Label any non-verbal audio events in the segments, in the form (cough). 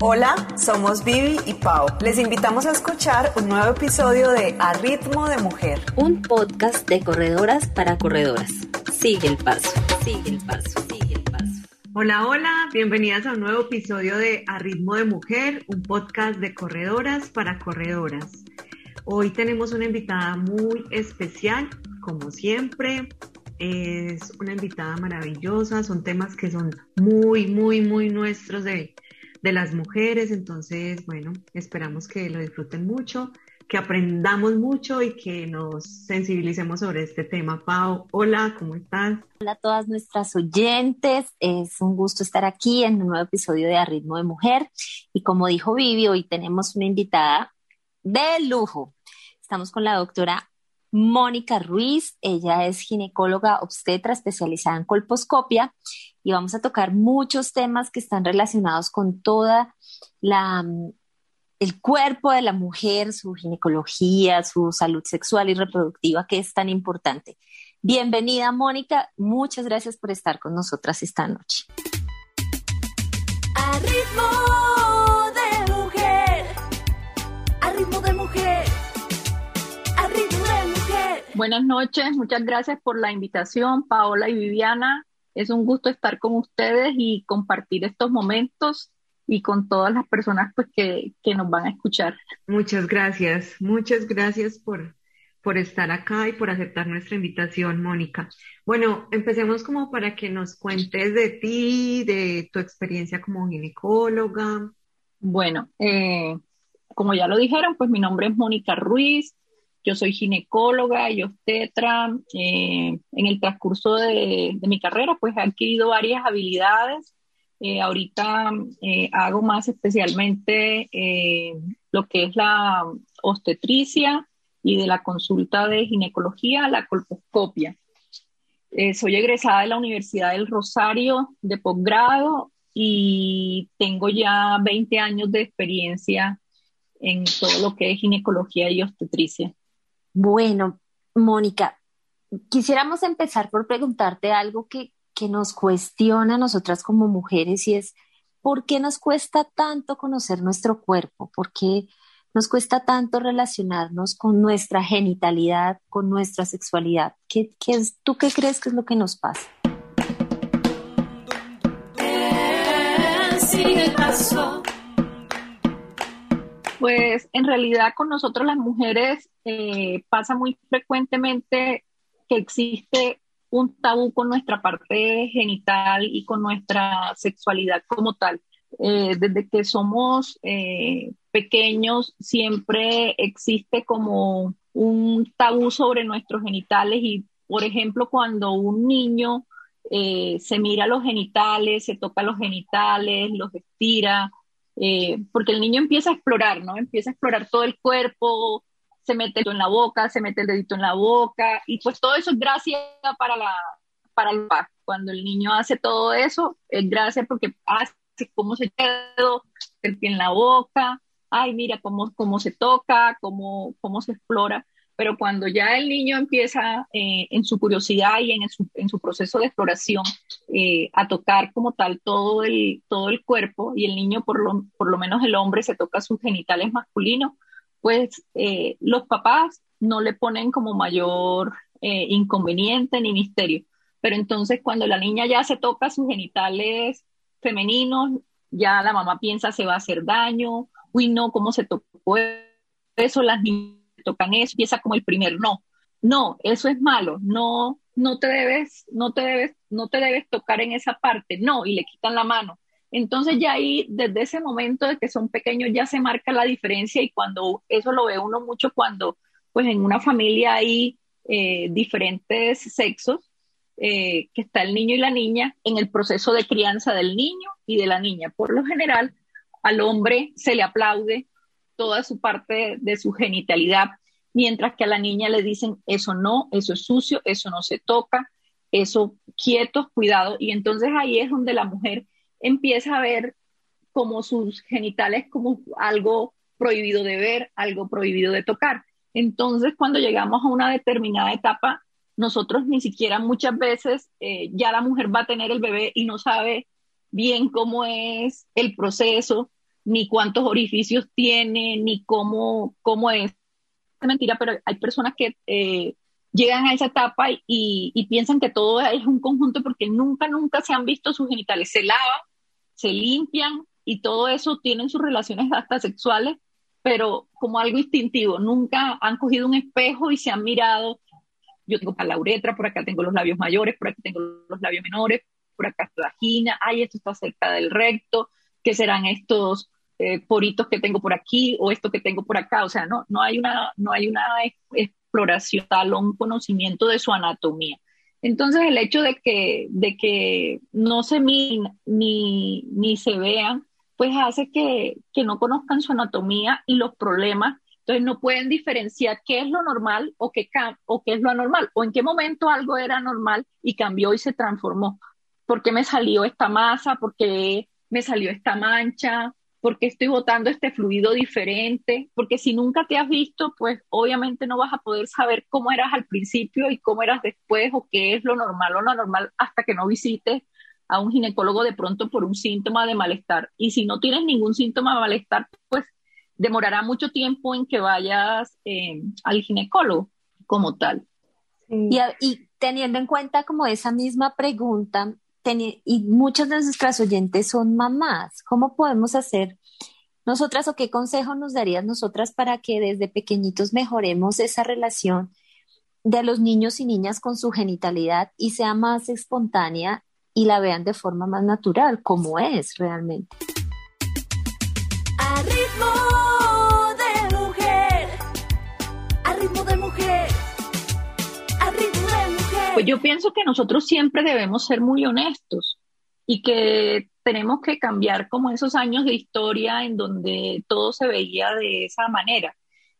Hola, somos Vivi y Pau. Les invitamos a escuchar un nuevo episodio de A Ritmo de Mujer, un podcast de corredoras para corredoras. Sigue el paso, sigue el paso, sigue el paso. Hola, hola, bienvenidas a un nuevo episodio de A Ritmo de Mujer, un podcast de corredoras para corredoras. Hoy tenemos una invitada muy especial, como siempre. Es una invitada maravillosa, son temas que son muy, muy, muy nuestros de, de las mujeres. Entonces, bueno, esperamos que lo disfruten mucho, que aprendamos mucho y que nos sensibilicemos sobre este tema. Pau, hola, ¿cómo estás? Hola a todas nuestras oyentes. Es un gusto estar aquí en un nuevo episodio de A Ritmo de Mujer. Y como dijo Vivi, hoy tenemos una invitada de lujo. Estamos con la doctora Mónica Ruiz. Ella es ginecóloga obstetra especializada en colposcopia y vamos a tocar muchos temas que están relacionados con toda la mm, el cuerpo de la mujer, su ginecología, su salud sexual y reproductiva, que es tan importante. Bienvenida, Mónica. Muchas gracias por estar con nosotras esta noche. A ritmo Buenas noches, muchas gracias por la invitación, Paola y Viviana. Es un gusto estar con ustedes y compartir estos momentos y con todas las personas pues, que, nos van a escuchar. Muchas gracias, muchas gracias por, por estar acá y por aceptar nuestra invitación, Mónica. Bueno, empecemos como para que nos cuentes de ti, de tu experiencia como ginecóloga. Bueno, eh, como ya lo dijeron, pues mi nombre es Mónica Ruiz, yo soy ginecóloga y obstetra. Eh, en el transcurso de, mi carrera, pues he adquirido varias habilidades. Eh, ahorita eh, hago más especialmente lo que es la obstetricia y de la consulta de ginecología, la colposcopia. soy egresada de la Universidad del Rosario de posgrado y tengo ya 20 años de experiencia en todo lo que es ginecología y obstetricia. Bueno, Mónica, quisiéramos empezar por preguntarte algo que, nos cuestiona a nosotras como mujeres y es, ¿por qué nos cuesta tanto conocer nuestro cuerpo? ¿Por qué nos cuesta tanto relacionarnos con nuestra genitalidad, con nuestra sexualidad? ¿Qué, es, ¿Tú qué crees que es lo que nos pasa? Pues en realidad con nosotros las mujeres eh, pasa muy frecuentemente que existe un tabú con nuestra parte genital y con nuestra sexualidad como tal. Eh, desde que somos eh, pequeños siempre existe como un tabú sobre nuestros genitales y, por ejemplo, cuando un niño se mira los genitales, se toca los genitales, los estira, eh, porque el niño empieza a explorar, ¿no? Empieza a explorar todo el cuerpo, se mete el dedo en la boca, se mete el dedito en la boca, y pues todo eso es gracia para, la, para el papá. Cuando el niño hace todo eso, es gracia porque hace cómo se quedó en la boca, ay, mira cómo, cómo se toca, cómo, cómo se explora pero cuando ya el niño empieza eh, en su curiosidad y en su, en su proceso de exploración eh, a tocar como tal todo el, todo el cuerpo y el niño, por lo, por lo menos el hombre, se toca sus genitales masculinos, pues eh, los papás no le ponen como mayor inconveniente ni misterio. Pero entonces cuando la niña ya se toca sus genitales femeninos, ya la mamá piensa se va a hacer daño, uy no, ¿cómo se tocó eso? Las niñas tocan eso, empieza como el primer no. No, eso es malo, no, no te debes, no te debes, no te debes tocar en esa parte, no, y le quitan la mano. Entonces ya ahí, desde ese momento de que son pequeños, ya se marca la diferencia y cuando eso lo ve uno mucho cuando, pues en una familia hay eh, diferentes sexos, eh, que está el niño y la niña en el proceso de crianza del niño y de la niña. Por lo general, al hombre se le aplaude toda su parte de su genitalidad, mientras que a la niña le dicen, eso no, eso es sucio, eso no se toca, eso quietos, cuidado. Y entonces ahí es donde la mujer empieza a ver como sus genitales como algo prohibido de ver, algo prohibido de tocar. Entonces, cuando llegamos a una determinada etapa, nosotros ni siquiera muchas veces eh, ya la mujer va a tener el bebé y no sabe bien cómo es el proceso, ni cuántos orificios tiene, ni cómo, cómo es. Es mentira, pero hay personas que eh, llegan a esa etapa y, piensan que todo es un conjunto porque nunca, nunca se han visto sus genitales. Se lavan, se limpian y todo eso tienen sus relaciones hasta sexuales, pero como algo instintivo. Nunca han cogido un espejo y se han mirado. Yo tengo para la uretra, por acá tengo los labios mayores, por acá tengo los labios menores, por acá está la vagina, ay, esto está cerca del recto, ¿qué serán estos eh, poritos que tengo por aquí o esto que tengo por acá? O sea, no, no hay una, no hay una exploración, tal o un conocimiento de su anatomía. Entonces, el hecho de que, de que no se miren ni, ni se vean, pues hace que, que no conozcan su anatomía y los problemas entonces no pueden diferenciar qué es lo normal o qué, o qué es lo anormal, o en qué momento algo era normal y cambió y se transformó. ¿Por qué me salió esta masa? ¿Por qué me salió esta mancha? ¿Por qué estoy botando este fluido diferente? Porque si nunca te has visto, pues obviamente no vas a poder saber cómo eras al principio y cómo eras después o qué es lo normal o lo anormal hasta que no visites a un ginecólogo de pronto por un síntoma de malestar. Y si no tienes ningún síntoma de malestar, pues demorará mucho tiempo en que vayas eh, al ginecólogo como tal. Y, y, teniendo en cuenta como esa misma pregunta, y muchos de nuestras oyentes son mamás. ¿Cómo podemos hacer nosotras o qué consejo nos darías nosotras para que desde pequeñitos mejoremos esa relación de los niños y niñas con su genitalidad y sea más espontánea y la vean de forma más natural, como es realmente? Pues yo pienso que nosotros siempre debemos ser muy honestos y que tenemos que cambiar como esos años de historia en donde todo se veía de esa manera.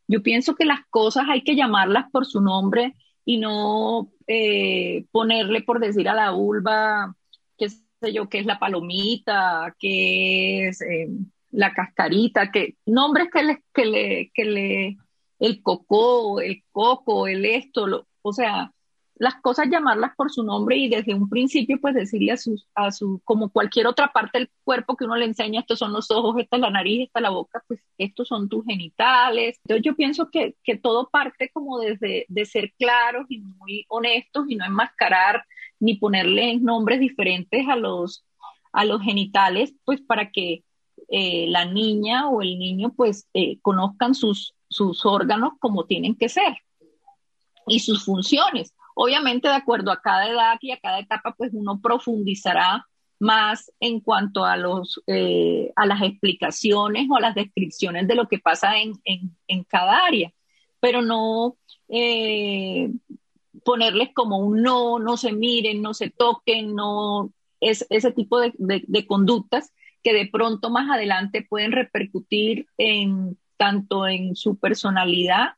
Yo pienso que las cosas hay que llamarlas por su nombre y no eh, ponerle por decir a la vulva, qué sé yo, que es la palomita, que es eh, la cascarita, que nombres que le, que le, que le, el coco, el coco, el esto, o sea, las cosas llamarlas por su nombre y desde un principio pues decirle a su, a su, como cualquier otra parte del cuerpo que uno le enseña, estos son los ojos, esta es la nariz, esta es la boca, pues estos son tus genitales. Entonces yo pienso que, que todo parte como desde de ser claros y muy honestos y no enmascarar ni ponerle nombres diferentes a los, a los genitales, pues para que eh, la niña o el niño pues eh, conozcan sus, sus órganos como tienen que ser y sus funciones Obviamente, de acuerdo a cada edad y a cada etapa, pues uno profundizará más en cuanto a, los, eh, a las explicaciones o las descripciones de lo que pasa en, en, cada área, pero no eh, ponerles como un no, no se miren, no se toquen, no es ese tipo de, de conductas que de pronto más adelante pueden repercutir en tanto en su personalidad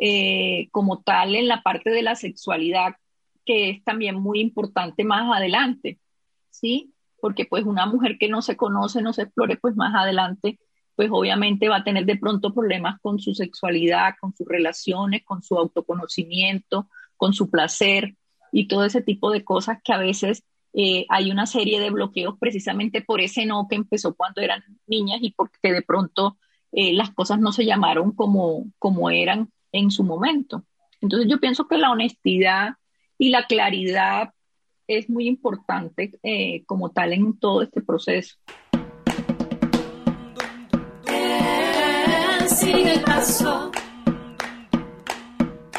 eh, como tal en la parte de la sexualidad, que es también muy importante más adelante, ¿sí? Porque pues una mujer que no se conoce, no se explore, pues más adelante, pues obviamente va a tener de pronto problemas con su sexualidad, con sus relaciones, con su autoconocimiento, con su placer y todo ese tipo de cosas que a veces eh, hay una serie de bloqueos precisamente por ese no que empezó cuando eran niñas y porque de pronto eh, las cosas no se llamaron como, como eran en su momento. Entonces yo pienso que la honestidad y la claridad es muy importante eh, como tal en todo este proceso.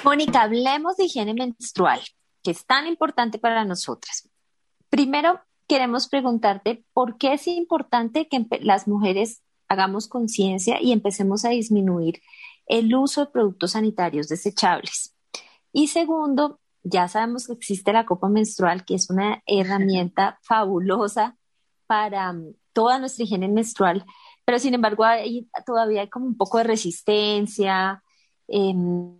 Mónica, hablemos de higiene menstrual, que es tan importante para nosotras. Primero, queremos preguntarte por qué es importante que las mujeres hagamos conciencia y empecemos a disminuir el uso de productos sanitarios desechables. Y segundo, ya sabemos que existe la copa menstrual, que es una herramienta fabulosa para um, toda nuestra higiene menstrual, pero sin embargo todavía hay como un poco de resistencia. Em,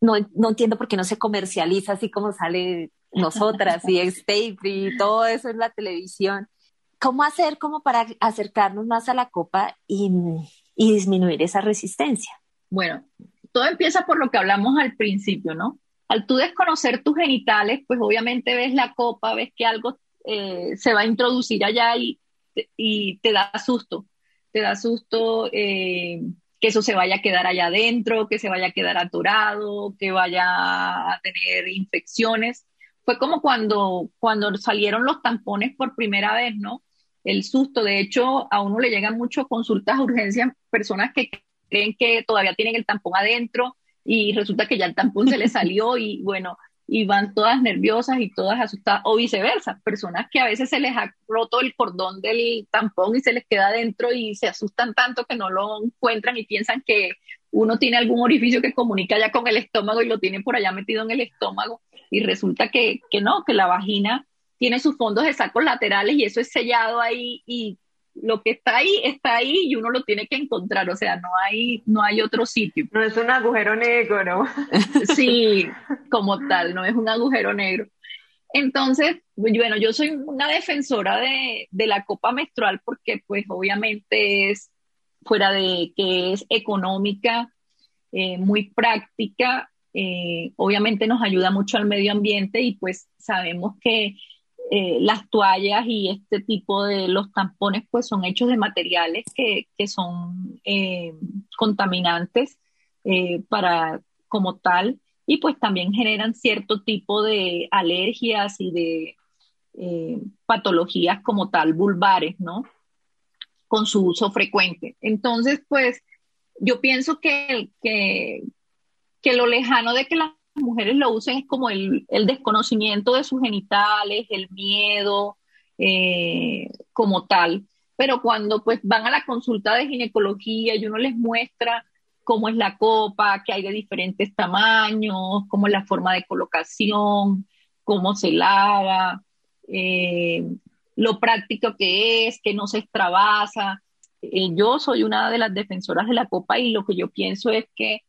no, entiendo por qué no se comercializa así como sale nosotras y (laughs) Stay y todo eso en la televisión. ¿Cómo hacer como para acercarnos más a la copa y disminuir esa resistencia? Bueno, todo empieza por lo que hablamos al principio, ¿no? Al tú desconocer tus genitales, pues obviamente ves la copa, ves que algo eh, se va a introducir allá y, te da susto. te da susto eh, que eso se vaya a quedar allá adentro, que se vaya a quedar atorado, que vaya a tener infecciones. Fue como cuando, cuando salieron los tampones por primera vez, ¿no? El susto, de hecho, a uno le llegan mucho consultas urgencias, personas que creen que todavía tienen el tampón adentro y resulta que ya el tampón se les (laughs) salió y bueno, y van todas nerviosas y todas asustadas, o viceversa, personas que a veces se les ha roto el cordón del tampón y se les queda adentro y se asustan tanto que no lo encuentran y piensan que uno tiene algún orificio que comunica ya con el estómago y lo tienen por allá metido en el estómago y resulta que, que no, que la vagina tiene sus fondos de sacos laterales y eso es sellado ahí y lo que está ahí está ahí y uno lo tiene que encontrar, o sea, no hay, no hay otro sitio. No es un agujero negro. (laughs) Sí, (laughs) como tal, no es un agujero negro. Entonces, bueno, yo soy una defensora de, la copa menstrual porque pues obviamente es fuera de que es económica, eh, muy práctica, eh, obviamente nos ayuda mucho al medio ambiente y pues sabemos que eh, las toallas y este tipo de los tampones pues son hechos de materiales que, son eh, contaminantes eh, para como tal y pues también generan cierto tipo de alergias y de patologías como tal vulvares, ¿no? Con su uso frecuente. Entonces pues yo pienso que, que, que lo lejano de que las mujeres lo usen es como el, desconocimiento de sus genitales, el miedo eh, como tal. Pero cuando pues van a la consulta de ginecología y uno les muestra cómo es la copa, que hay de diferentes tamaños, cómo es la forma de colocación, cómo se lava, eh, lo práctico que es, que no se extravasa. Eh, yo soy una de las defensoras de la copa y lo que yo pienso es que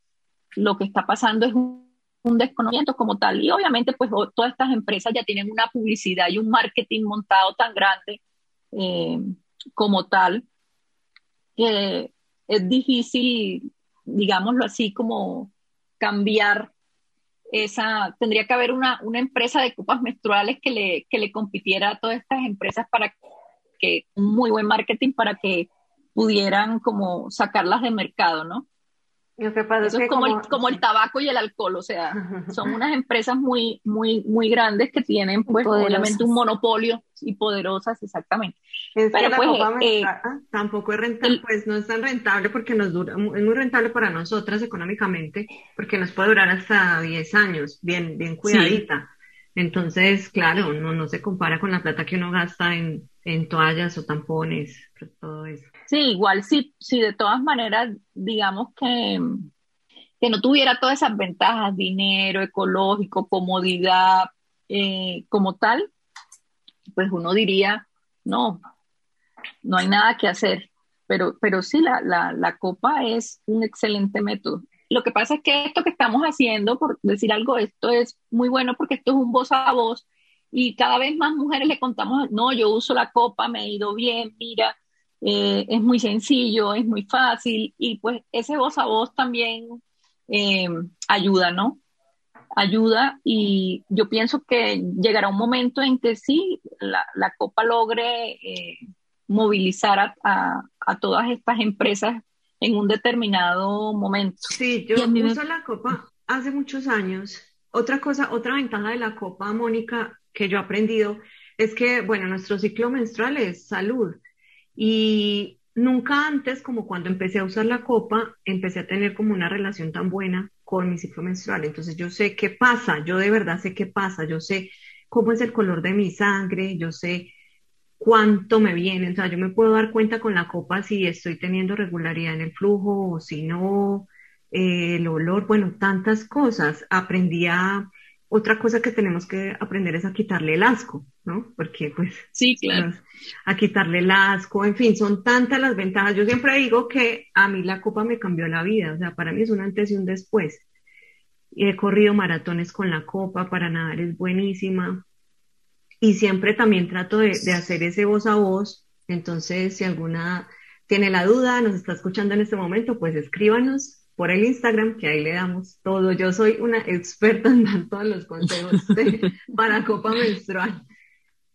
lo que está pasando es un un desconocimiento como tal. Y obviamente, pues todas estas empresas ya tienen una publicidad y un marketing montado tan grande eh, como tal, que es difícil, digámoslo así, como cambiar esa, tendría que haber una, una empresa de copas menstruales que le, que le compitiera a todas estas empresas para que, un muy buen marketing para que pudieran como sacarlas de mercado, ¿no? Eso es, como, el, como el tabaco y el alcohol, o sea, (laughs) son unas empresas muy, muy, muy grandes que tienen, pues, obviamente un monopolio y poderosas, exactamente. Pero pues, eh, tampoco es rentable, pues no es tan rentable porque nos dura, es muy rentable para nosotras económicamente, porque nos puede durar hasta 10 años, bien, bien cuidadita. Entonces, claro, no, no se compara con la plata que uno gasta en, en toallas o tampones, todo eso. Sí, igual si, si de todas maneras, digamos que, que no tuviera todas esas ventajas, dinero, ecológico, comodidad, eh, como tal, pues uno diría, no, no hay nada que hacer. Pero, pero sí, la, la, la copa es un excelente método. Lo que pasa es que esto que estamos haciendo, por decir algo, esto es muy bueno porque esto es un voz a voz y cada vez más mujeres le contamos, no, yo uso la copa, me he ido bien, mira, eh, es muy sencillo, es muy fácil y pues ese voz a voz también eh, ayuda, ¿no? Ayuda y yo pienso que llegará un momento en que sí, la, Copa logre eh, movilizar a, todas estas empresas en un determinado momento. Sí, yo uso la Copa hace muchos años. Otra cosa, otra ventaja de la Copa, Mónica, que yo he aprendido es que, bueno, nuestro ciclo menstrual es salud. Y nunca antes, como cuando empecé a usar la copa, empecé a tener como una relación tan buena con mi ciclo menstrual. Entonces yo sé qué pasa, yo de verdad sé qué pasa, yo sé cómo es el color de mi sangre, yo sé cuánto me viene, o sea, yo me puedo dar cuenta con la copa si estoy teniendo regularidad en el flujo o si no, el olor, bueno, tantas cosas. Aprendí a otra cosa que tenemos que aprender es a quitarle el asco, ¿no? Porque pues... Sí, claro. A quitarle el asco, en fin, son tantas las ventajas. Yo siempre digo que a mí la copa me cambió la vida, o sea, para mí es un antes y un después. He corrido maratones con la copa, para nadar es buenísima. Y siempre también trato de, de hacer ese voz a voz. Entonces, si alguna tiene la duda, nos está escuchando en este momento, pues escríbanos por el Instagram, que ahí le damos todo. Yo soy una experta en dar todos los consejos (laughs) para copa menstrual,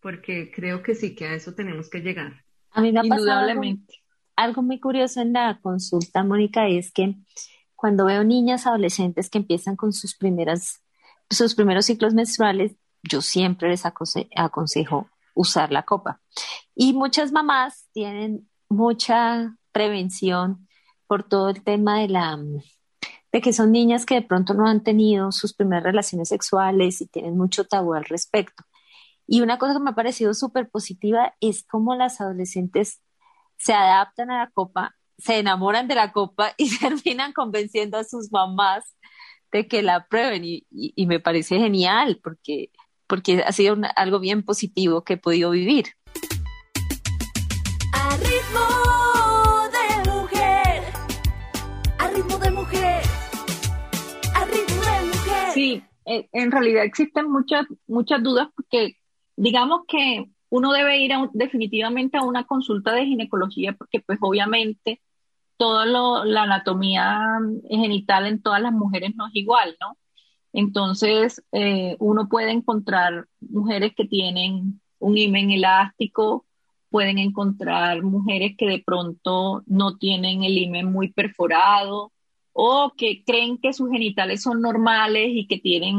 porque creo que sí, que a eso tenemos que llegar. A mí me ha Indudablemente. algo muy curioso en la consulta, Mónica, es que cuando veo niñas adolescentes que empiezan con sus primeras, sus primeros ciclos menstruales, yo siempre les aconsejo usar la copa. Y muchas mamás tienen mucha prevención por todo el tema de la de que son niñas que de pronto no han tenido sus primeras relaciones sexuales y tienen mucho tabú al respecto. Y una cosa que me ha parecido súper positiva es cómo las adolescentes se adaptan a la copa, se enamoran de la copa y (laughs) terminan convenciendo a sus mamás de que la prueben y, me parece genial porque, porque ha sido algo bien positivo que he podido vivir. A en realidad existen muchas, muchas dudas porque digamos que uno debe ir definitivamente a una consulta de ginecología porque pues obviamente toda la anatomía genital en todas las mujeres no es igual, ¿no? Entonces, eh, uno puede encontrar mujeres que tienen un himen elástico, pueden encontrar mujeres que de pronto no tienen el himen muy perforado o que creen que sus genitales son normales y que tienen,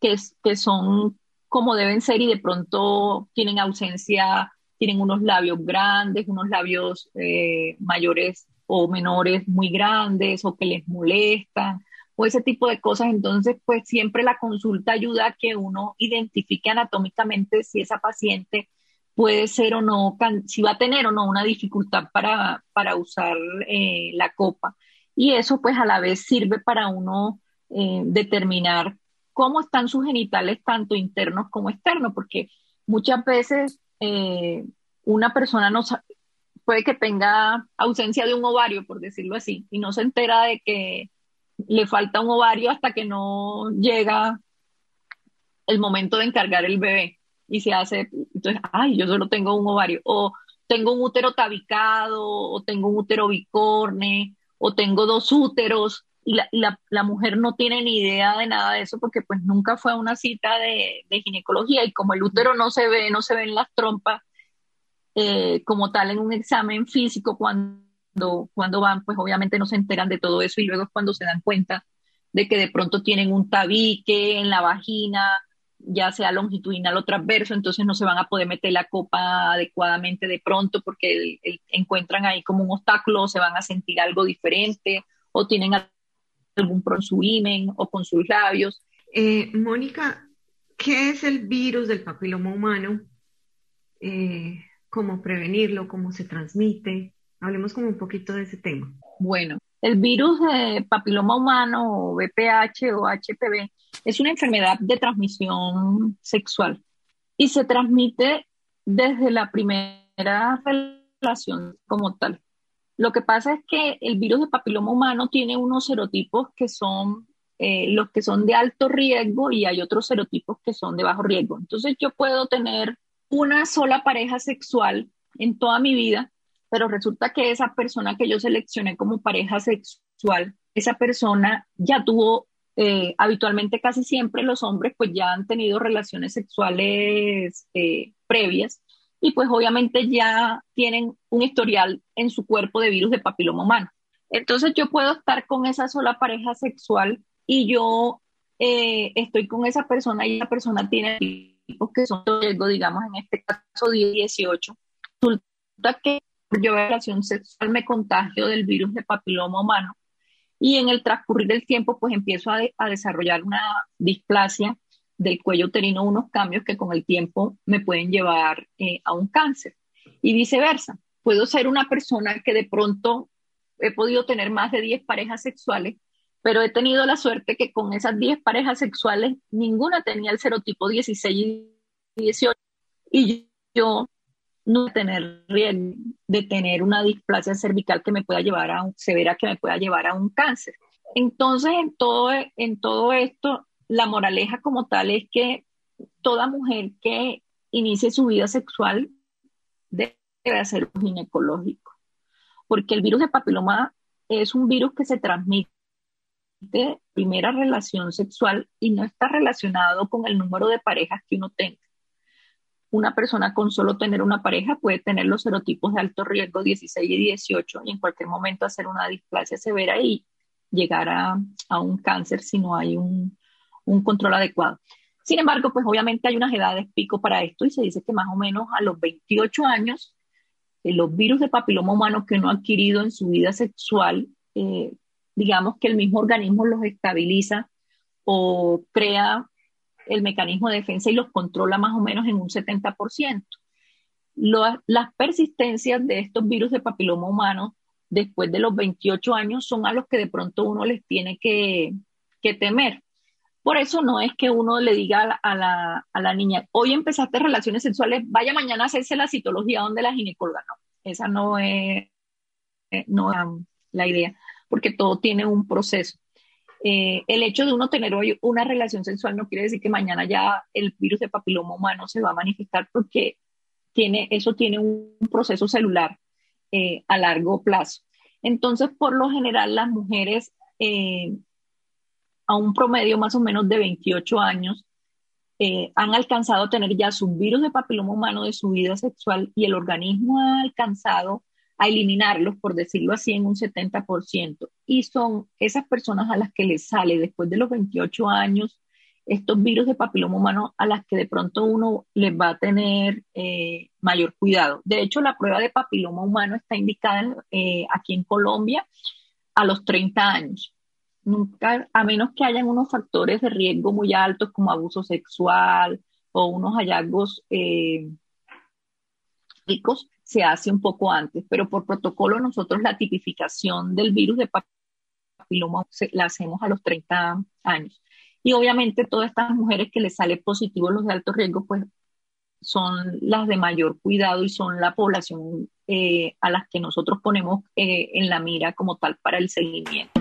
que, que son como deben ser y de pronto tienen ausencia, tienen unos labios grandes, unos labios eh, mayores o menores muy grandes o que les molestan o ese tipo de cosas. Entonces, pues siempre la consulta ayuda a que uno identifique anatómicamente si esa paciente puede ser o no, si va a tener o no una dificultad para, para usar eh, la copa. Y eso pues a la vez sirve para uno eh, determinar cómo están sus genitales, tanto internos como externos, porque muchas veces eh, una persona no puede que tenga ausencia de un ovario, por decirlo así, y no se entera de que le falta un ovario hasta que no llega el momento de encargar el bebé y se hace, entonces, ay, yo solo tengo un ovario, o tengo un útero tabicado, o tengo un útero bicorne, o tengo dos úteros, y la, la, mujer no tiene ni idea de nada de eso porque pues nunca fue a una cita de, ginecología y como el útero no se ve, no se ven las trompas eh, como tal en un examen físico cuando, cuando van, pues obviamente no se enteran de todo eso y luego es cuando se dan cuenta de que de pronto tienen un tabique en la vagina, ya sea longitudinal o transverso, entonces no se van a poder meter la copa adecuadamente de pronto porque encuentran ahí como un obstáculo, se van a sentir algo diferente o tienen algún con su imen o con sus labios. Eh, Mónica, ¿qué es el virus del papiloma humano? Eh, ¿Cómo prevenirlo? ¿Cómo se transmite? Hablemos como un poquito de ese tema. Bueno, el virus de papiloma humano o VPH o HPV es una enfermedad de transmisión sexual y se transmite desde la primera relación como tal. Lo que pasa es que el virus de papiloma humano tiene unos serotipos que son eh, los que son de alto riesgo y hay otros serotipos que son de bajo riesgo. Entonces yo puedo tener una sola pareja sexual en toda mi vida, pero resulta que esa persona que yo seleccioné como pareja sexual, esa persona ya tuvo, eh, habitualmente casi siempre los hombres pues ya han tenido relaciones sexuales eh, previas y pues obviamente ya tienen un historial en su cuerpo de virus de papiloma humano. Entonces yo puedo estar con esa sola pareja sexual y yo eh, estoy con esa persona y esa persona tiene tipos que son riesgo, digamos en este caso 10, 18. Resulta que yo relación sexual me contagio del virus de papiloma humano y en el transcurrir del tiempo pues empiezo a, a desarrollar una displasia del cuello uterino unos cambios que con el tiempo me pueden llevar eh, a un cáncer y viceversa. Puedo ser una persona que de pronto he podido tener más de 10 parejas sexuales, pero he tenido la suerte que con esas 10 parejas sexuales ninguna tenía el serotipo 16 y 18 y yo no tener riesgo de tener una displasia cervical que me pueda llevar a un, severa que me pueda llevar a un cáncer. Entonces, en todo, en todo esto, la moraleja como tal es que toda mujer que inicie su vida sexual debe hacer un ginecológico, porque el virus de papiloma es un virus que se transmite de primera relación sexual y no está relacionado con el número de parejas que uno tenga. Una persona con solo tener una pareja puede tener los serotipos de alto riesgo 16 y 18 y en cualquier momento hacer una displasia severa y llegar a, un cáncer si no hay un, control adecuado. Sin embargo, pues obviamente hay unas edades pico para esto y se dice que más o menos a los 28 años eh, los virus de papiloma humano que uno ha adquirido en su vida sexual, eh, digamos que el mismo organismo los estabiliza o crea el mecanismo de defensa y los controla más o menos en un 70%. las persistencias de estos virus de papiloma humano después de los 28 años son a los que de pronto uno les tiene que, temer. Por eso no es que uno le diga a la, niña, hoy empezaste relaciones sexuales, vaya mañana a hacerse la citología donde la ginecóloga. No, esa no es, eh, la idea, porque todo tiene un proceso. Eh, el hecho de uno tener hoy una relación sexual no quiere decir que mañana ya el virus de papiloma humano se va a manifestar porque tiene, eso tiene un proceso celular eh, a largo plazo. Entonces, por lo general, las mujeres eh, a un promedio más o menos de 28 años han alcanzado a tener ya su virus de papiloma humano de su vida sexual y el organismo ha alcanzado a eliminarlos, por decirlo así, en un 70%. Y son esas personas a las que les sale después de los 28 años estos virus de papiloma humano a las que de pronto uno les va a tener eh, mayor cuidado. De hecho, la prueba de papiloma humano está indicada eh, aquí en Colombia a los 30 años. Nunca, a menos que hayan unos factores de riesgo muy altos como abuso sexual o unos hallazgos eh, ricos, se hace un poco antes, pero por protocolo nosotros la tipificación del virus de papiloma la hacemos a los 30 años. Y obviamente todas estas mujeres que les sale positivo los de alto riesgo, pues son las de mayor cuidado y son la población eh, a las que nosotros ponemos eh, en la mira como tal para el seguimiento.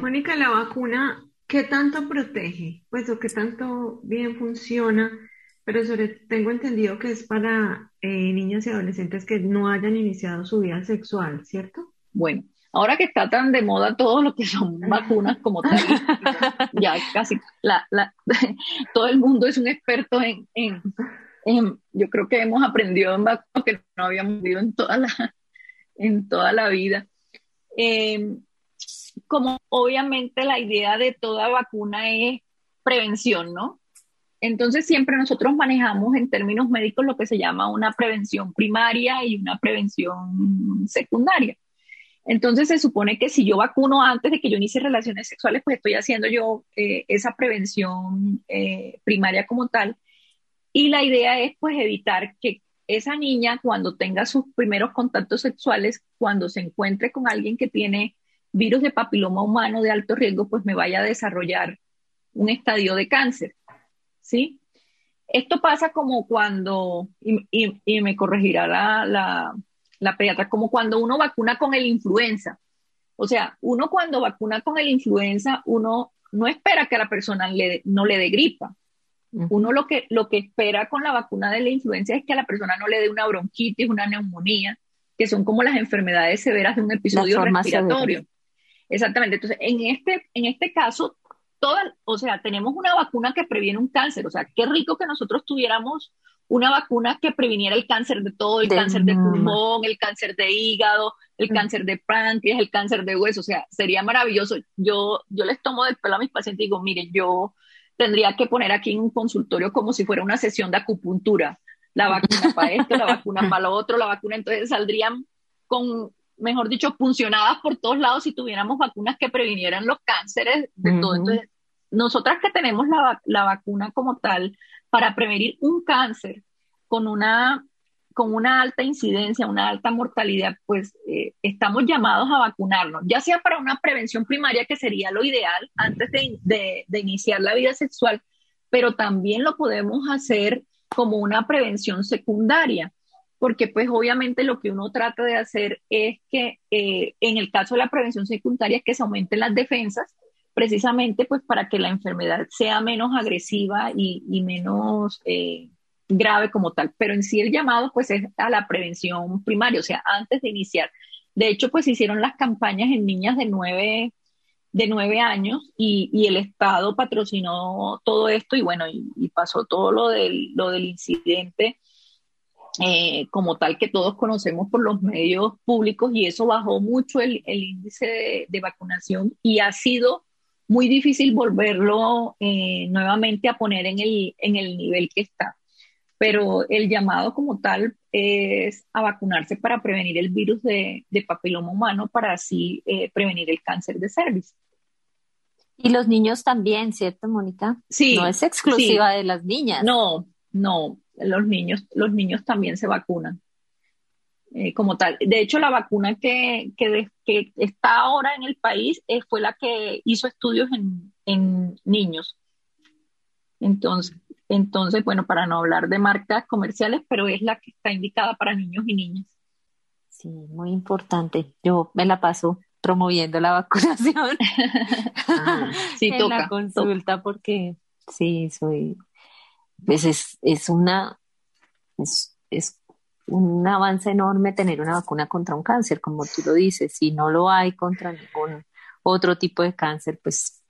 Mónica, la vacuna ¿Qué tanto protege? Pues o qué tanto bien funciona, pero sobre tengo entendido que es para eh, niñas y adolescentes que no hayan iniciado su vida sexual, ¿cierto? Bueno, ahora que está tan de moda todo lo que son (laughs) vacunas como tal, ya casi (laughs) todo el mundo es un experto en, yo creo que hemos aprendido en vacunas que no habíamos vivido en toda la, en toda la vida. Eh, como obviamente la idea de toda vacuna es prevención, ¿no? Entonces siempre nosotros manejamos en términos médicos lo que se llama una prevención primaria y una prevención secundaria. Entonces se supone que si yo vacuno antes de que yo inicie relaciones sexuales, pues estoy haciendo yo eh, esa prevención eh, primaria como tal. Y la idea es pues evitar que esa niña cuando tenga sus primeros contactos sexuales, cuando se encuentre con alguien que tiene virus de papiloma humano de alto riesgo, pues me vaya a desarrollar un estadio de cáncer. ¿Sí? Esto pasa como cuando, y, me corregirá la, la, pediatra, como cuando uno vacuna con el influenza. O sea, uno cuando vacuna con el influenza, uno no espera que a la persona le, no le dé gripa. Uno lo que, lo que espera con la vacuna de la influenza es que a la persona no le dé una bronquitis, una neumonía, que son como las enfermedades severas de un episodio respiratorio. Exactamente. Entonces, en este, en este caso, toda, o sea, tenemos una vacuna que previene un cáncer. O sea, qué rico que nosotros tuviéramos una vacuna que previniera el cáncer de todo, el cáncer de pulmón, el cáncer de hígado, el mm. cáncer de páncreas, el cáncer de hueso. O sea, sería maravilloso. Yo, yo les tomo del pelo a mis pacientes y digo, miren, yo tendría que poner aquí en un consultorio como si fuera una sesión de acupuntura. La vacuna para esto, la vacuna para lo otro, la vacuna. Entonces saldrían con mejor dicho, funcionadas por todos lados si tuviéramos vacunas que previnieran los cánceres de todo. Entonces, nosotras que tenemos la, vacuna como tal para prevenir un cáncer con una, con una alta incidencia, una alta mortalidad, pues eh, estamos llamados a vacunarnos, ya sea para una prevención primaria, que sería lo ideal antes de, de iniciar la vida sexual, pero también lo podemos hacer como una prevención secundaria porque pues obviamente lo que uno trata de hacer es que eh, en el caso de la prevención secundaria que se aumenten las defensas, precisamente pues para que la enfermedad sea menos agresiva y, menos eh, grave como tal. Pero en sí el llamado pues es a la prevención primaria, o sea, antes de iniciar. De hecho, pues hicieron las campañas en niñas de 9, de nueve años y, el Estado patrocinó todo esto y bueno, y, pasó todo lo del, lo del incidente eh, como tal que todos conocemos por los medios públicos y eso bajó mucho el, índice de, vacunación y ha sido muy difícil volverlo eh, nuevamente a poner en el, en el nivel que está. Pero el llamado como tal es a vacunarse para prevenir el virus de, papiloma humano, para así eh, prevenir el cáncer de cervix. Y los niños también, ¿cierto, Mónica? Sí. No es exclusiva de las niñas. No, no, los niños, los niños también se vacunan. Eh, como tal. De hecho, la vacuna que, que, está ahora en el país eh, fue la que hizo estudios en, niños. Entonces, entonces, bueno, para no hablar de marcas comerciales, pero es la que está indicada para niños y niñas. Sí, muy importante. Yo me la paso promoviendo la vacunación (laughs) ah, sí, (laughs) en la consulta porque sí, soy pues es, es una, es, es, un avance enorme tener una vacuna contra un cáncer, como tú lo dices. Si no lo hay contra ningún otro tipo de cáncer, pues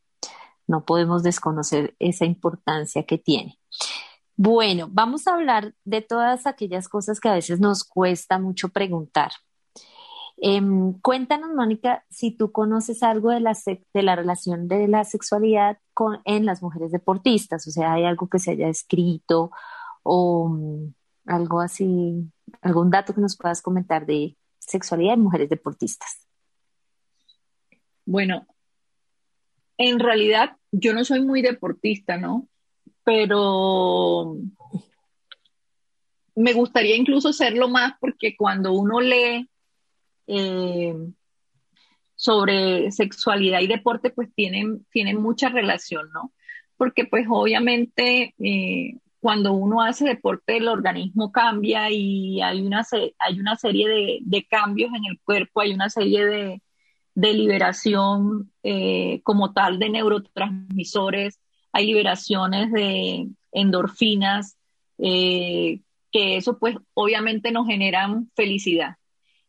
no podemos desconocer esa importancia que tiene. Bueno, vamos a hablar de todas aquellas cosas que a veces nos cuesta mucho preguntar. Em, cuéntanos, Mónica, si tú conoces algo de la, de la relación de la sexualidad con, en las mujeres deportistas, o sea, hay algo que se haya escrito o mm, algo así, algún dato que nos puedas comentar de sexualidad en mujeres deportistas. Bueno, en realidad yo no soy muy deportista, ¿no? Pero me gustaría incluso serlo más porque cuando uno lee eh, sobre sexualidad y deporte, pues tienen, tienen mucha relación, ¿no? Porque pues obviamente eh, cuando uno hace deporte el organismo cambia y hay una, hay una serie de, cambios en el cuerpo, hay una serie de, liberación eh, como tal de neurotransmisores, hay liberaciones de endorfinas, que eso pues obviamente nos generan felicidad.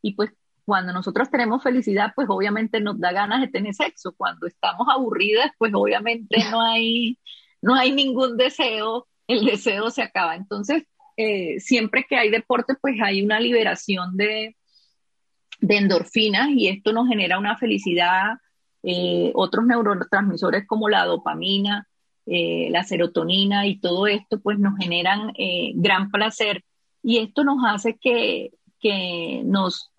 Y pues cuando nosotros tenemos felicidad, pues obviamente nos da ganas de tener sexo. Cuando estamos aburridas, pues obviamente no hay, no hay ningún deseo, el deseo se acaba. Entonces, eh, siempre que hay deporte, pues hay una liberación de, de endorfinas y esto nos genera una felicidad. Eh, otros neurotransmisores como la dopamina, eh, la serotonina y todo esto, pues nos generan gran placer. Y esto nos hace que, que nos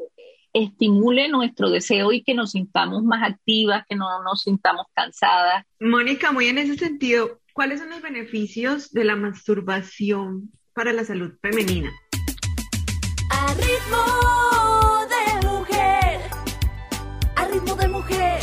estimule nuestro deseo y que nos sintamos más activas, que no nos sintamos cansadas. Mónica, muy en ese sentido, ¿cuáles son los beneficios de la masturbación para la salud femenina? A ritmo de mujer, a ritmo de mujer,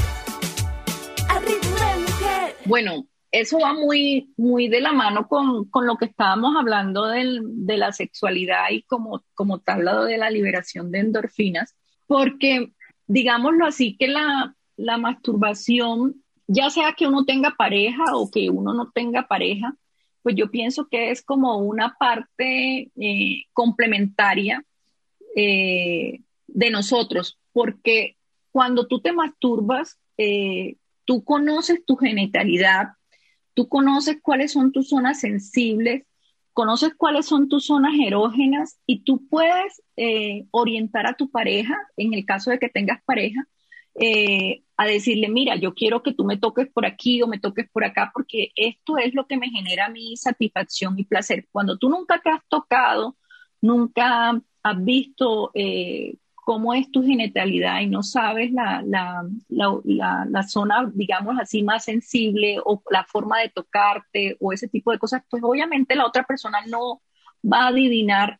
a ritmo de mujer. Bueno, eso va muy, muy de la mano con, lo que estábamos hablando de la sexualidad y como, como tal lado de la liberación de endorfinas porque digámoslo así, que la, masturbación, ya sea que uno tenga pareja o que uno no tenga pareja, pues yo pienso que es como una parte eh, complementaria eh, de nosotros, porque cuando tú te masturbas, eh, tú conoces tu genitalidad, tú conoces cuáles son tus zonas sensibles, conoces cuáles son tus zonas erógenas y tú puedes eh, orientar a tu pareja, en el caso de que tengas pareja, eh, a decirle, mira, yo quiero que tú me toques por aquí o me toques por acá, porque esto es lo que me genera mi satisfacción y placer. Cuando tú nunca te has tocado, nunca has visto eh, cómo es tu genitalidad y no sabes la, la, la, zona, digamos así, más sensible o la forma de tocarte o ese tipo de cosas, pues obviamente la otra persona no va a adivinar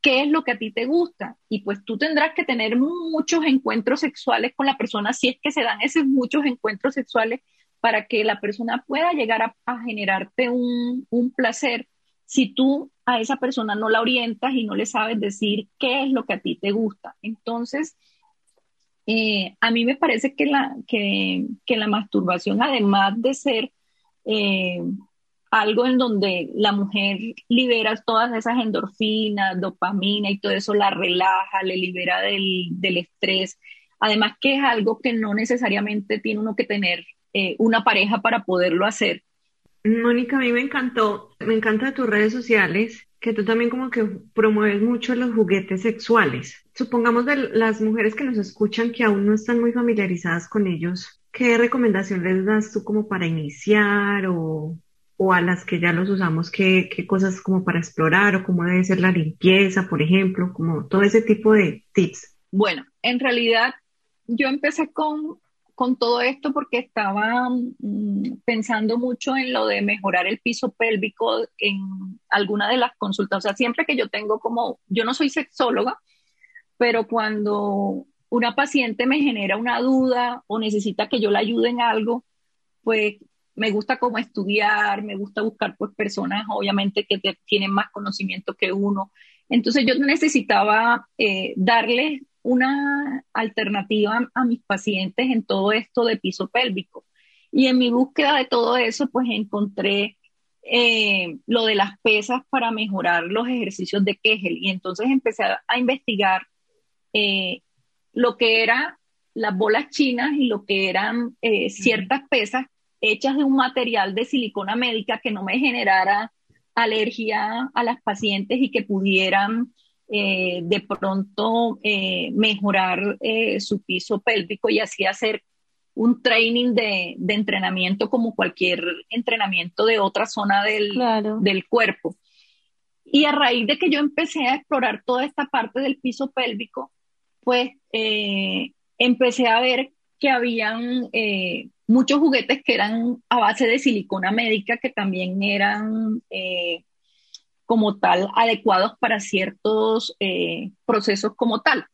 qué es lo que a ti te gusta. Y pues tú tendrás que tener muchos encuentros sexuales con la persona si es que se dan esos muchos encuentros sexuales para que la persona pueda llegar a, a generarte un, un placer si tú a esa persona no la orientas y no le sabes decir qué es lo que a ti te gusta. Entonces, eh, a mí me parece que la, que, la masturbación, además de ser eh, algo en donde la mujer libera todas esas endorfinas, dopamina y todo eso, la relaja, le libera del, del estrés, Además que es algo que no necesariamente tiene uno que tener eh, una pareja para poderlo hacer. Mónica, a mí me encantó, me encanta tus redes sociales, que tú también como que promueves mucho los juguetes sexuales. Supongamos de las mujeres que nos escuchan que aún no están muy familiarizadas con ellos, ¿qué recomendación les das tú como para iniciar o, o a las que ya los usamos, ¿qué, qué cosas como para explorar o cómo debe ser la limpieza, por ejemplo, como todo ese tipo de tips? Bueno, en realidad yo empecé con, con todo esto porque estaba mm, pensando mucho en lo de mejorar el piso pélvico en alguna de las consultas. O sea, siempre que yo tengo como, yo no soy sexóloga, pero cuando una paciente me genera una duda o necesita que yo la ayude en algo, pues me gusta como estudiar, me gusta buscar pues personas obviamente que tienen más conocimiento que uno. Entonces yo necesitaba eh, darle una alternativa a mis pacientes en todo esto de piso pélvico. Y en mi búsqueda de todo eso, pues encontré eh, lo de las pesas para mejorar los ejercicios de Kegel. Y entonces empecé a, investigar eh, lo que eran las bolas chinas y lo que eran ciertas pesas hechas de un material de silicona médica que no me generara alergia a las pacientes y que pudieran eh, de pronto eh, mejorar eh, su piso pélvico y así hacer un training de, entrenamiento como cualquier entrenamiento de otra zona del, del cuerpo. Y a raíz de que yo empecé a explorar toda esta parte del piso pélvico, pues empecé a ver que habían muchos juguetes que eran a base de silicona médica, que también eran eh, como tal adecuados para ciertos eh, procesos como tal.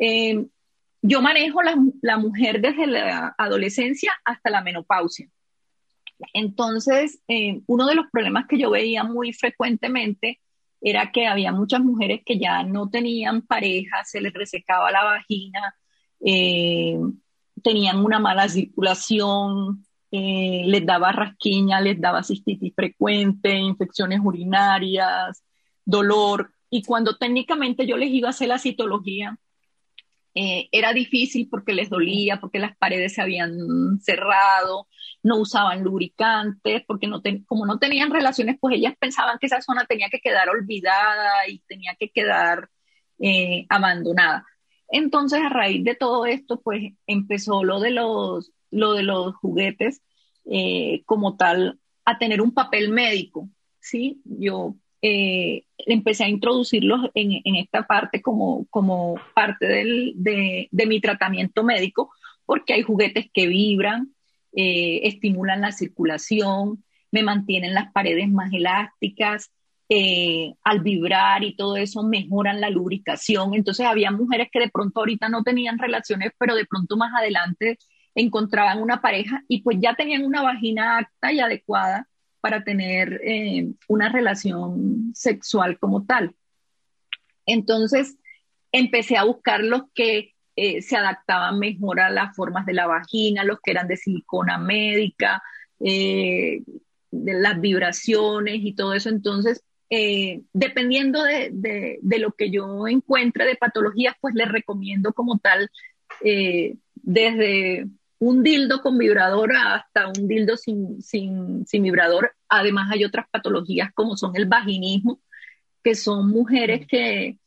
Eh, yo manejo la, la, mujer desde la adolescencia hasta la menopausia. Entonces, uno de los problemas que yo veía muy frecuentemente era que había muchas mujeres que ya no tenían pareja, se les resecaba la vagina, tenían una mala circulación, eh, les daba rasquiña, les daba cistitis frecuente, infecciones urinarias, dolor. Y cuando técnicamente yo les iba a hacer la citología, eh, era difícil porque les dolía, porque las paredes se habían cerrado, no usaban lubricantes, porque no como no tenían relaciones, pues ellas pensaban que esa zona tenía que quedar olvidada y tenía que quedar eh, abandonada. Entonces, a raíz de todo esto, pues empezó lo de los, lo de los juguetes eh, como tal a tener un papel médico, ¿sí? Yo eh, empecé a introducirlos en, esta parte como, como parte de, mi tratamiento médico, porque hay juguetes que vibran, eh, estimulan la circulación, me mantienen las paredes más elásticas, al vibrar y todo eso mejoran la lubricación. Entonces había mujeres que de pronto ahorita no tenían relaciones, pero de pronto más adelante encontraban una pareja y pues ya tenían una vagina apta y adecuada para tener eh, una relación sexual como tal. Entonces empecé a buscar los que eh, se adaptaban mejor a las formas de la vagina, los que eran de silicona médica, de las vibraciones y todo eso. Entonces eh, dependiendo de, lo que yo encuentre de patologías, pues les recomiendo como tal eh, desde un dildo con vibrador hasta un dildo sin, sin, vibrador. Además hay otras patologías como son el vaginismo, que son mujeres que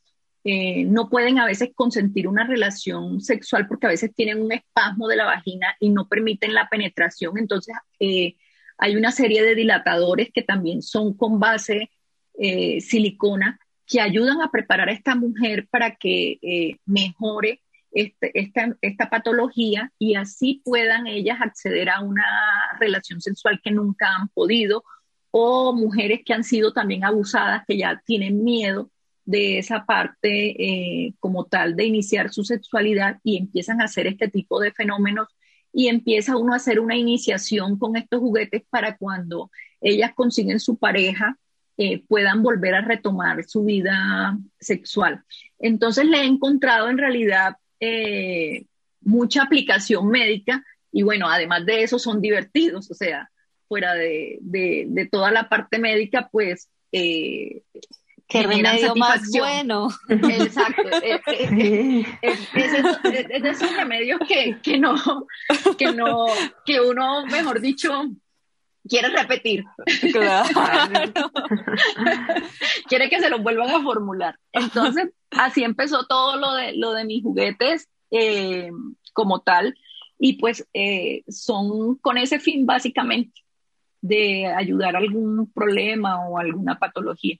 eh, no pueden a veces consentir una relación sexual porque a veces tienen un espasmo de la vagina y no permiten la penetración. Entonces, hay una serie de dilatadores que también son con base eh, silicona que ayudan a preparar a esta mujer para que eh, mejore este, esta, patología y así puedan ellas acceder a una relación sexual que nunca han podido o mujeres que han sido también abusadas, que ya tienen miedo de esa parte eh, como tal de iniciar su sexualidad y empiezan a hacer este tipo de fenómenos y empieza uno a hacer una iniciación con estos juguetes para cuando ellas consiguen su pareja, eh, puedan volver a retomar su vida sexual. Entonces le he encontrado en realidad eh, mucha aplicación médica y bueno, además de eso son divertidos, o sea, fuera de, toda la parte médica, pues eh, Qué remedio más bueno. Exacto. (laughs) Es, de esos remedios que, que, no, que no, que uno, mejor dicho, quiere repetir. (laughs) Claro. (laughs) quiere que se los vuelvan a formular. Entonces, así empezó todo lo de, lo de mis juguetes eh, como tal. Y pues eh, son con ese fin básicamente de ayudar a algún problema o alguna patología.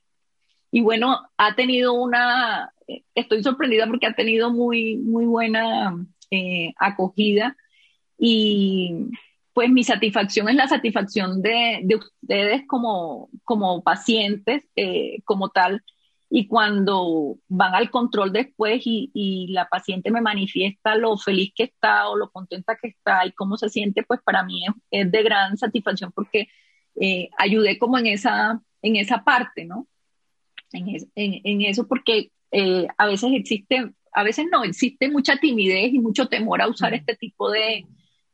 Y bueno, ha tenido una, estoy sorprendida porque ha tenido muy, muy buena eh, acogida y pues mi satisfacción es la satisfacción de, de ustedes como, como pacientes, eh, como tal. Y cuando van al control después y, y, la paciente me manifiesta lo feliz que está o lo contenta que está y cómo se siente, pues para mí es, de gran satisfacción porque eh, ayudé como en esa, en esa parte, ¿no? En, en, en eso porque eh, a veces existe, a veces no, existe mucha timidez y mucho temor a usar este tipo de,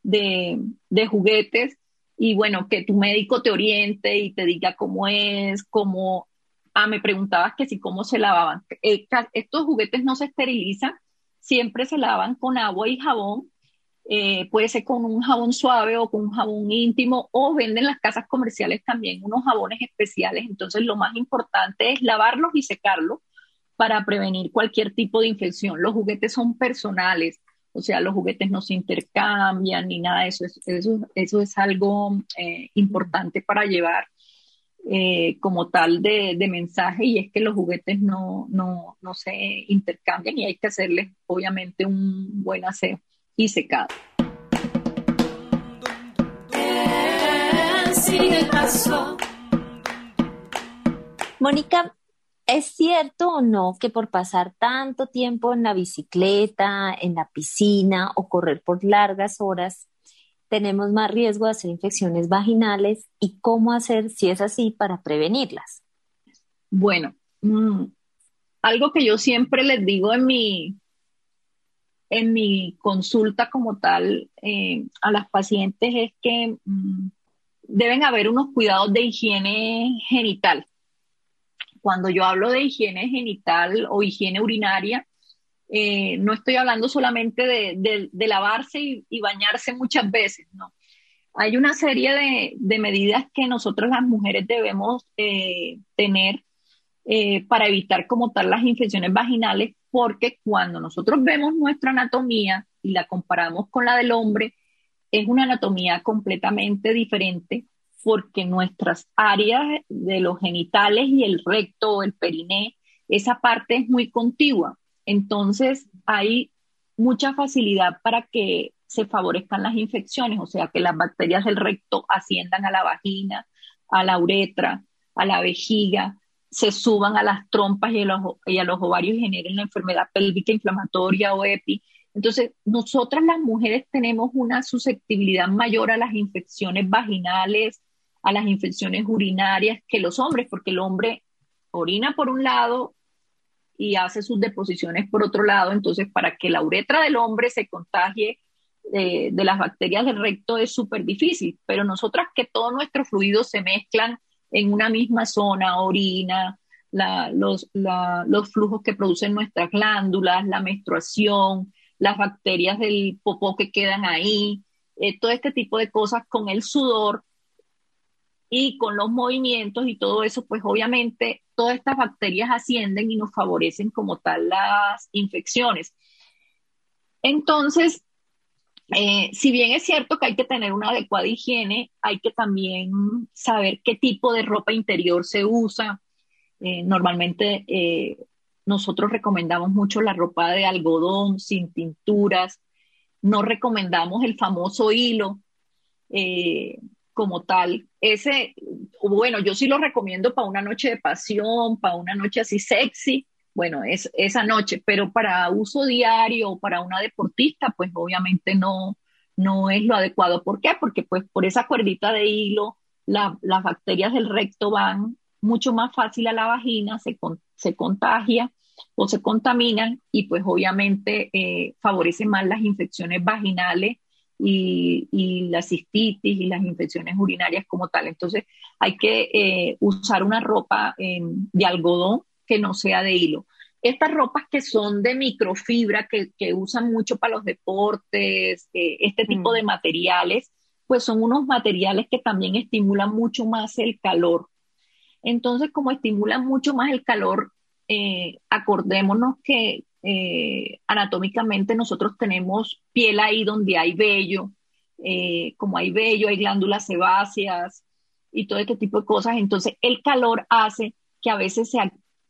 de, juguetes y bueno, que tu médico te oriente y te diga cómo es, cómo... Ah, me preguntabas que si cómo se lavaban. Eh, estos juguetes no se esterilizan, siempre se lavan con agua y jabón. Eh, puede ser con un jabón suave o con un jabón íntimo o venden las casas comerciales también unos jabones especiales. Entonces lo más importante es lavarlos y secarlos para prevenir cualquier tipo de infección. Los juguetes son personales, o sea, los juguetes no se intercambian ni nada de eso. Eso, eso es algo eh, importante para llevar eh, como tal de, mensaje y es que los juguetes no, no, no se intercambian y hay que hacerles obviamente un buen aseo y secado. Mónica, ¿Es cierto o no que por pasar tanto tiempo en la bicicleta, en la piscina o correr por largas horas, tenemos más riesgo de hacer infecciones vaginales y cómo hacer, si es así, para prevenirlas? Bueno, mm, algo que yo siempre les digo en mi, en mi consulta como tal eh, a las pacientes es que mm, deben haber unos cuidados de higiene genital cuando yo hablo de higiene genital o higiene urinaria, eh, no estoy hablando solamente de, lavarse y, bañarse muchas veces, no. Hay una serie de, medidas que nosotros las mujeres debemos eh, tener eh, para evitar como tal las infecciones vaginales, porque cuando nosotros vemos nuestra anatomía y la comparamos con la del hombre, es una anatomía completamente diferente porque nuestras áreas de los genitales y el recto o el periné, esa parte es muy contigua. Entonces hay mucha facilidad para que se favorezcan las infecciones, o sea, que las bacterias del recto asciendan a la vagina, a la uretra, a la vejiga, se suban a las trompas y a los, y a los ovarios y generen la enfermedad pélvica inflamatoria o EPI. Entonces, nosotras las mujeres tenemos una susceptibilidad mayor a las infecciones vaginales, a las infecciones urinarias que los hombres, porque el hombre orina por un lado y hace sus deposiciones por otro lado, entonces para que la uretra del hombre se contagie eh, de las bacterias del recto es súper difícil, pero nosotras que todos nuestros fluidos se mezclan en una misma zona, orina, los, flujos que producen nuestras glándulas, la menstruación, las bacterias del popó que quedan ahí, eh, todo este tipo de cosas con el sudor, y con los movimientos y todo eso, pues obviamente todas estas bacterias ascienden y nos favorecen como tal las infecciones. Entonces, eh, si bien es cierto que hay que tener una adecuada higiene, hay que también saber qué tipo de ropa interior se usa. Eh, normalmente eh, nosotros recomendamos mucho la ropa de algodón sin tinturas, no recomendamos el famoso hilo como tal. Ese, bueno, yo sí lo recomiendo para una noche de pasión, para una noche así sexy, bueno, es esa noche, pero para uso diario, para una deportista, pues obviamente no, no es lo adecuado. ¿Por qué? Porque pues por esa cuerdita de hilo, las bacterias del recto van mucho más fácil a la vagina, se, se contagia o se contaminan y pues obviamente eh, favorece más las infecciones vaginales y, la cistitis y las infecciones urinarias como tal. Entonces hay que eh, usar una ropa em, de algodón que no sea de hilo. Estas ropas que son de microfibra, que, que usan mucho para los deportes, eh, este tipo Mm. de materiales, pues son unos materiales que también estimulan mucho más el calor. Entonces, como estimulan mucho más el calor, eh, acordémonos que eh, anatómicamente nosotros tenemos piel ahí donde hay vello, eh, como hay vello, hay glándulas sebáceas y todo este tipo de cosas. Entonces, el calor hace que a veces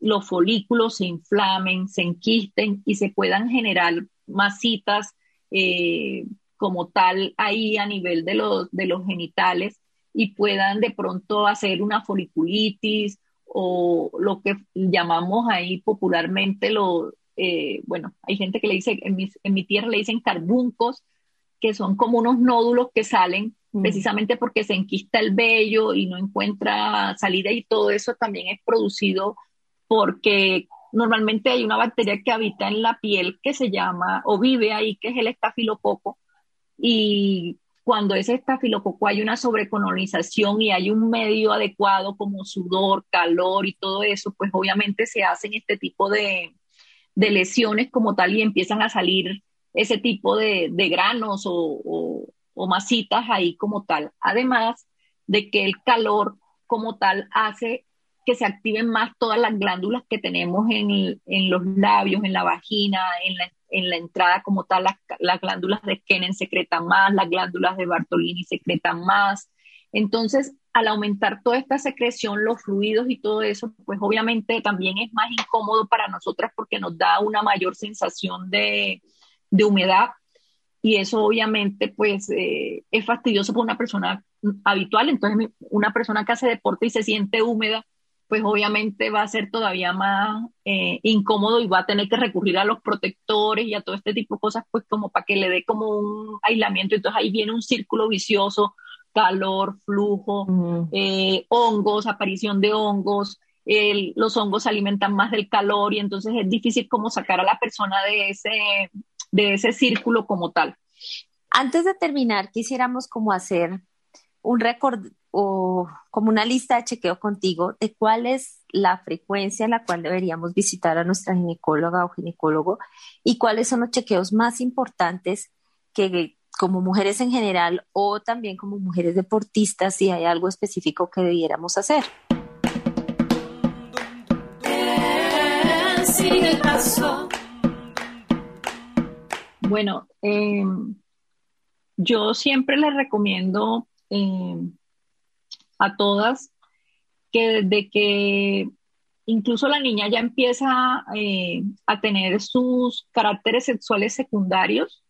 los folículos se inflamen, se enquisten y se puedan generar masitas eh, como tal ahí a nivel de los, de los genitales y puedan de pronto hacer una foliculitis o lo que llamamos ahí popularmente lo, eh, bueno, hay gente que le dice, en mi, en mi tierra le dicen carbuncos, que son como unos nódulos que salen Mm. precisamente porque se enquista el vello y no encuentra salida y todo eso también es producido porque normalmente hay una bacteria que habita en la piel que se llama o vive ahí, que es el estafilococo. Y cuando ese estafilococo hay una sobrecolonización y hay un medio adecuado como sudor, calor y todo eso, pues obviamente se hacen este tipo de, de lesiones como tal y empiezan a salir ese tipo de, de granos o, o, masitas ahí como tal. Además de que el calor como tal hace que se activen más todas las glándulas que tenemos en, en los labios, en la vagina, en la, en la entrada como tal, las, las, glándulas de Kennan secretan más, las glándulas de Bartolini secretan más. Entonces, al aumentar toda esta secreción, los fluidos y todo eso, pues obviamente también es más incómodo para nosotras porque nos da una mayor sensación de, de humedad y eso obviamente pues eh, es fastidioso para una persona habitual, entonces una persona que hace deporte y se siente húmeda, pues obviamente va a ser todavía más eh, incómodo y va a tener que recurrir a los protectores y a todo este tipo de cosas, pues como para que le dé como un aislamiento. Entonces ahí viene un círculo vicioso, calor, flujo, mm. eh, hongos, aparición de hongos. El, los hongos se alimentan más del calor y entonces es difícil como sacar a la persona de ese, de ese círculo como tal. Antes de terminar, quisiéramos como hacer un récord o como una lista de chequeo contigo de cuál es la frecuencia en la cual deberíamos visitar a nuestra ginecóloga o ginecólogo y cuáles son los chequeos más importantes que como mujeres en general o también como mujeres deportistas si hay algo específico que debiéramos hacer. Bueno, eh, yo siempre les recomiendo eh, a todas que desde que incluso la niña ya empieza eh, a tener sus caracteres sexuales secundarios,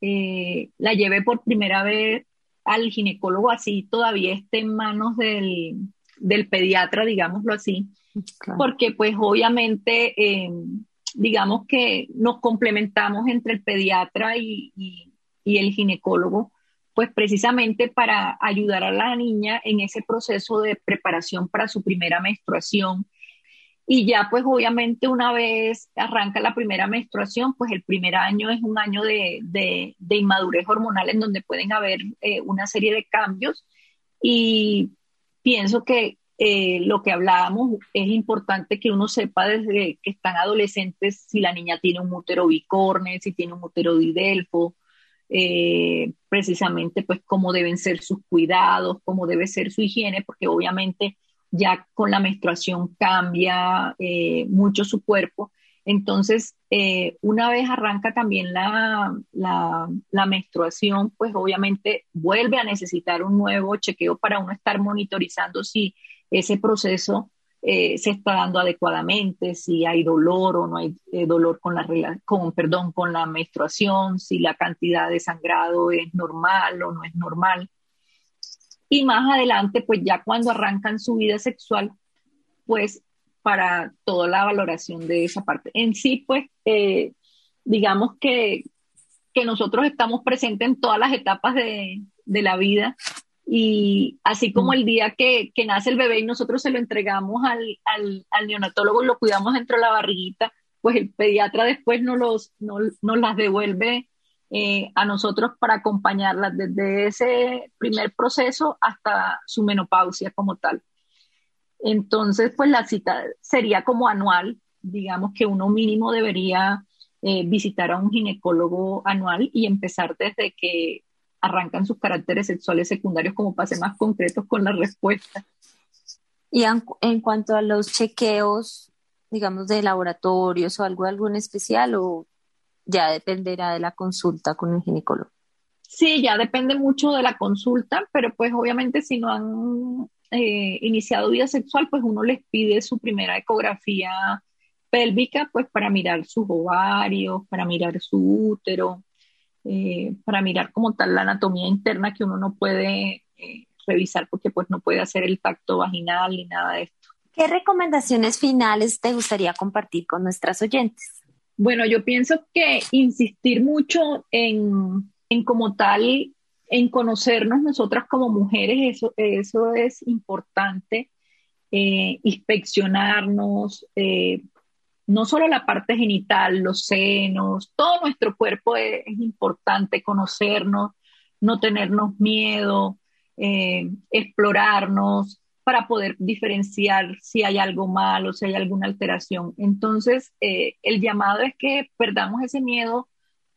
eh, la lleve por primera vez al ginecólogo así todavía esté en manos del, del pediatra, digámoslo así, porque pues obviamente eh, digamos que nos complementamos entre el pediatra y, y, y el ginecólogo pues precisamente para ayudar a la niña en ese proceso de preparación para su primera menstruación. Y ya pues obviamente una vez arranca la primera menstruación, pues el primer año es un año de, de, de inmadurez hormonal en donde pueden haber eh, una serie de cambios. Y pienso que eh, lo que hablábamos es importante que uno sepa desde que están adolescentes si la niña tiene un útero bicorne, si tiene un útero didelfo, eh, precisamente pues cómo deben ser sus cuidados, cómo debe ser su higiene, porque obviamente ya con la menstruación cambia eh, mucho su cuerpo. Entonces, eh, una vez arranca también la, la, menstruación, pues obviamente vuelve a necesitar un nuevo chequeo para uno estar monitorizando si ese proceso eh, se está dando adecuadamente, si hay dolor o no hay dolor con la, con, perdón, con la menstruación, si la cantidad de sangrado es normal o no es normal. Y más adelante, pues ya cuando arrancan su vida sexual, pues para toda la valoración de esa parte. En sí, pues, eh, digamos que, que nosotros estamos presentes en todas las etapas de, de la vida y así como el día que, que, nace el bebé y nosotros se lo entregamos al, al, al neonatólogo lo cuidamos dentro de la barriguita, pues el pediatra después nos, los, nos, nos las devuelve eh, a nosotros para acompañarlas desde ese primer proceso hasta su menopausia como tal. Entonces, pues la cita sería como anual, digamos que uno mínimo debería eh, visitar a un ginecólogo anual y empezar desde que arrancan sus caracteres sexuales secundarios como para ser más concretos con la respuesta. Y en, cuanto a los chequeos, digamos, de laboratorios o algo, en especial, o ya dependerá de la consulta con el ginecólogo. Sí, ya depende mucho de la consulta, pero pues obviamente si no han eh, iniciado vida sexual, pues uno les pide su primera ecografía pélvica, pues para mirar sus ovarios, para mirar su útero, eh, para mirar como tal la anatomía interna que uno no puede eh, revisar porque pues no puede hacer el tacto vaginal ni nada de esto. ¿Qué recomendaciones finales te gustaría compartir con nuestras oyentes? Bueno, yo pienso que insistir mucho en, en como tal en conocernos nosotras como mujeres, eso, eso es importante, eh, inspeccionarnos, eh, no solo la parte genital, los senos, todo nuestro cuerpo es, importante conocernos, no tenernos miedo, eh, explorarnos para poder diferenciar si hay algo malo, si hay alguna alteración. Entonces, el llamado es que perdamos ese miedo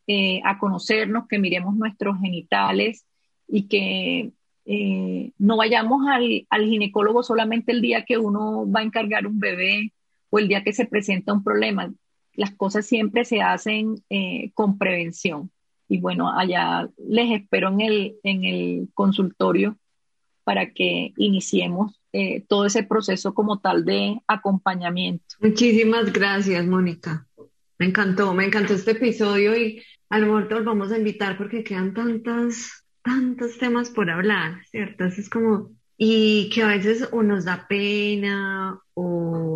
eh, a conocernos, que miremos nuestros genitales y que eh, no vayamos al, ginecólogo solamente el día que uno va a encargar un bebé o el día que se presenta un problema. Las cosas siempre se hacen eh, con prevención. Y bueno, allá les espero en el consultorio para que iniciemos todo ese proceso como tal de acompañamiento. Muchísimas gracias, Mónica. Me encantó, me encantó este episodio y a lo mejor te volvamos a invitar porque quedan tantas, tantos temas por hablar, ¿cierto? es como, y que a veces o nos da pena o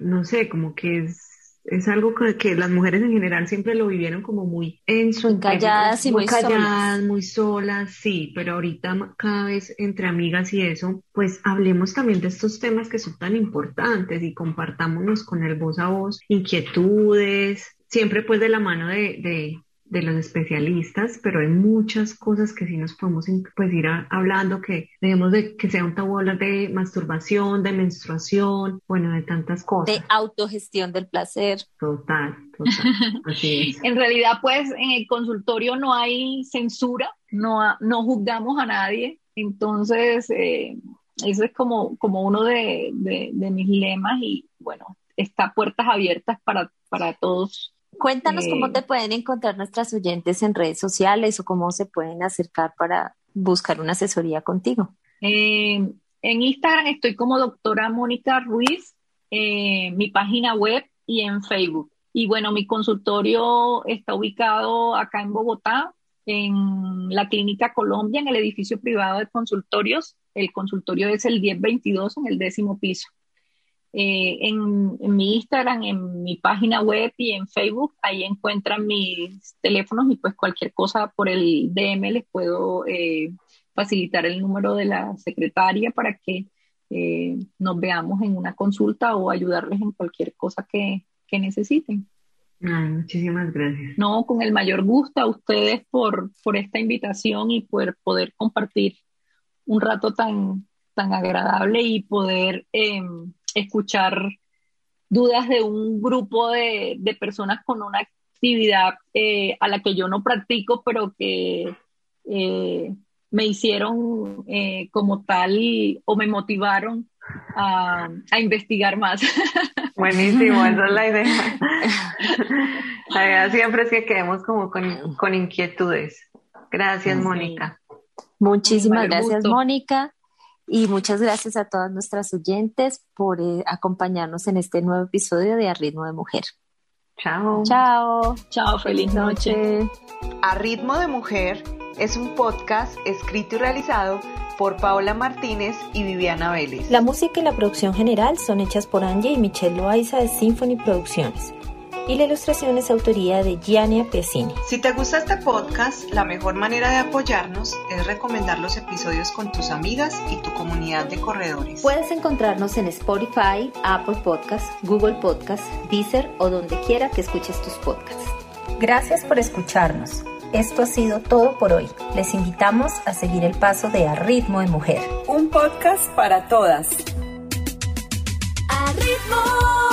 no sé, como que es es algo que, las mujeres en general siempre lo vivieron como muy en su calladas y muy, calladas, solas. muy solas, sí, pero ahorita cada vez entre amigas y eso, pues hablemos también de estos temas que son tan importantes y compartámonos con el voz a voz inquietudes, siempre pues de la mano de, de los especialistas, pero hay muchas cosas que sí nos podemos pues, ir hablando, que debemos de que sea un tabú hablar de masturbación, de menstruación, bueno, de tantas cosas. De autogestión del placer. Total, total. (laughs) Así es. en realidad, pues en el consultorio no hay censura, no, no juzgamos a nadie, entonces eh, eso es como, como uno de, de, de mis lemas y bueno, está puertas abiertas para, para todos Cuéntanos cómo te pueden encontrar nuestras oyentes en redes sociales o cómo se pueden acercar para buscar una asesoría contigo. Eh, en Instagram estoy como doctora Mónica Ruiz, eh, mi página web y en Facebook. Y bueno, mi consultorio está ubicado acá en Bogotá, en la Clínica Colombia, en el edificio privado de consultorios. El consultorio es el 1022 en el décimo piso. Eh, en, mi Instagram, en mi página web y en Facebook, ahí encuentran mis teléfonos y pues cualquier cosa por el DM les puedo eh, facilitar el número de la secretaria para que eh, nos veamos en una consulta o ayudarles en cualquier cosa que, necesiten. muchísimas gracias. No, con el mayor gusto a ustedes por, por esta invitación y por poder compartir un rato tan, tan agradable y poder em, escuchar dudas de un grupo de, personas con una actividad eh, a la que yo no practico, pero que eh, me hicieron eh, como tal o me motivaron a, investigar más. (laughs) Buenísimo, esa es la idea. (laughs) La idea siempre es que quedemos como con, inquietudes. Gracias, Mónica. Muchísimas gracias, Mónica. Y muchas gracias a todas nuestras oyentes por eh, acompañarnos en este nuevo episodio de A Ritmo de Mujer. Chao. Chao. Chao, feliz noche. A Ritmo de Mujer es un podcast escrito y realizado por Paola Martínez y Viviana Vélez. La música y la producción general son hechas por Angie y Michelle Loaiza de Symphony Producciones y la ilustración es autoría de Gianni Pesini. Si te gusta este podcast, la mejor manera de apoyarnos es recomendar los episodios con tus amigas y tu comunidad de corredores. Puedes encontrarnos en Spotify, Apple Podcasts, Google Podcasts, Deezer o donde quiera que escuches tus podcasts. Gracias por escucharnos. Esto ha sido todo por hoy. Les invitamos a seguir el paso de A Ritmo de Mujer. Un podcast para todas. ritmo